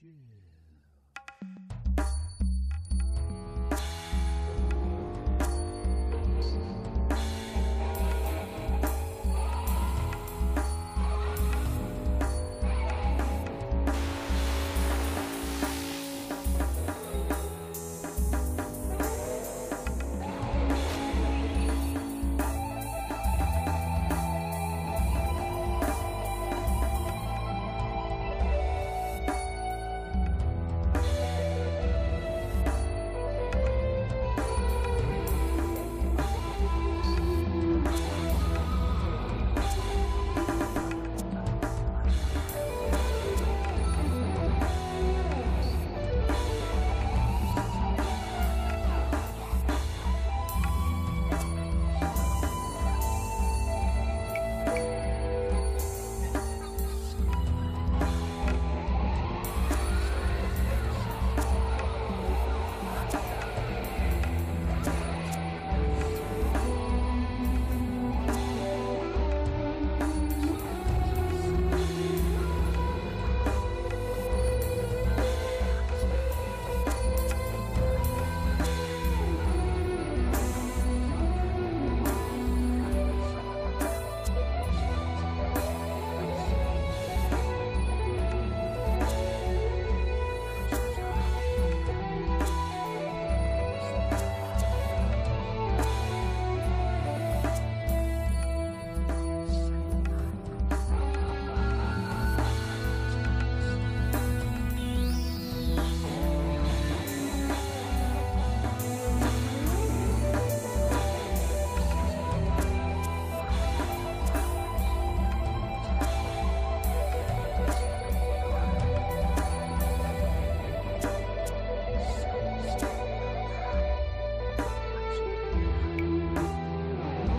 shit.